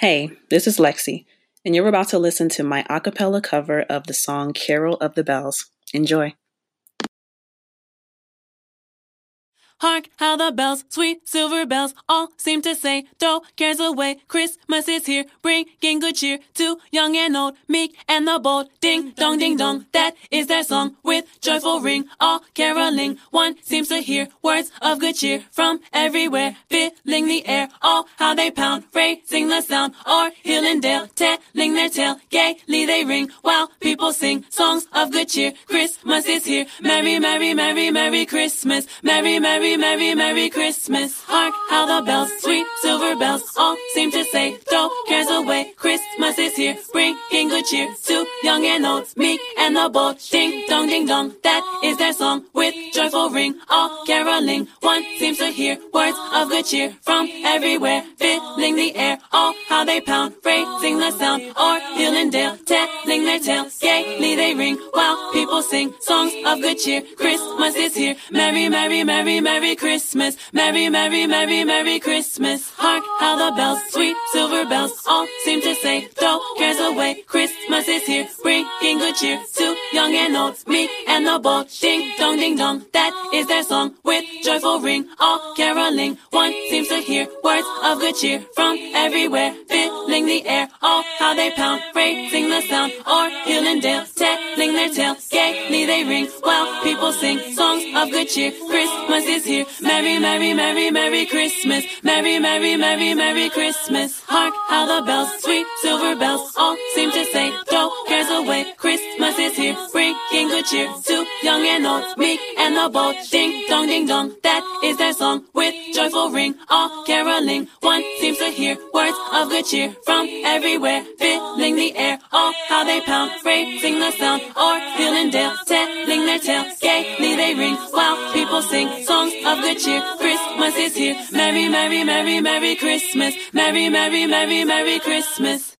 Hey, this is Lexi, and you're about to listen to my acapella cover of the song Carol of the Bells. Enjoy. Hark how the bells, sweet silver bells, all seem to say, throw cares away. Christmas is here, bringing good cheer to young and old, meek and the bold. Ding dong, ding dong, that is their song with joyful ring, all caroling. One seems to hear words of good cheer from everywhere, filling the air. All how they pound, raising the sound, or hill and dale, telling their tale. Gaily they ring while people sing songs of good cheer. Christmas is here, merry, merry, merry, merry Christmas, merry, merry. Merry, Merry, Christmas. Hark how the bells, sweet silver bells, all seem to say, here, bringing good cheer to young and old, meek and the bold. Ding dong, ding dong, that is their song with joyful ring, all caroling. One seems to hear words of good cheer from everywhere, filling the air. All how they pound, raising the sound, or hill and dale, telling their tale. Gaily they ring while people sing songs of good cheer. Christmas is here, merry, merry, merry. Merry Christmas, Merry, Merry, Merry, Merry Christmas. Hark how the bells, sweet Christmas is here, bringing good cheer to young and old, meek and the bold. Ding dong, ding dong, that is their song with joyful ring, all caroling. One seems to hear words of good cheer from everywhere, filling the air. All how they pound, raising the sound, or hill and dale, telling their tale. Gaily they ring while people sing songs of good cheer. Christmas is here. Merry, merry, merry, merry Christmas. Merry, merry, merry, merry Christmas. Hark how the bells, sweet silver bells, all seem to say, throw cares away. Christmas is here, good cheer to young and old, meek and the bold. Ding dong, ding dong, that is their song with joyful ring, all caroling. One seems to hear words of good cheer from everywhere, filling the air. All how they pound, raising the sound, or feeling dale, telling their tale. Gaily they ring while people sing songs of good cheer. Christmas is here. Merry, merry, merry, merry Christmas. Merry, merry, merry, merry Christmas.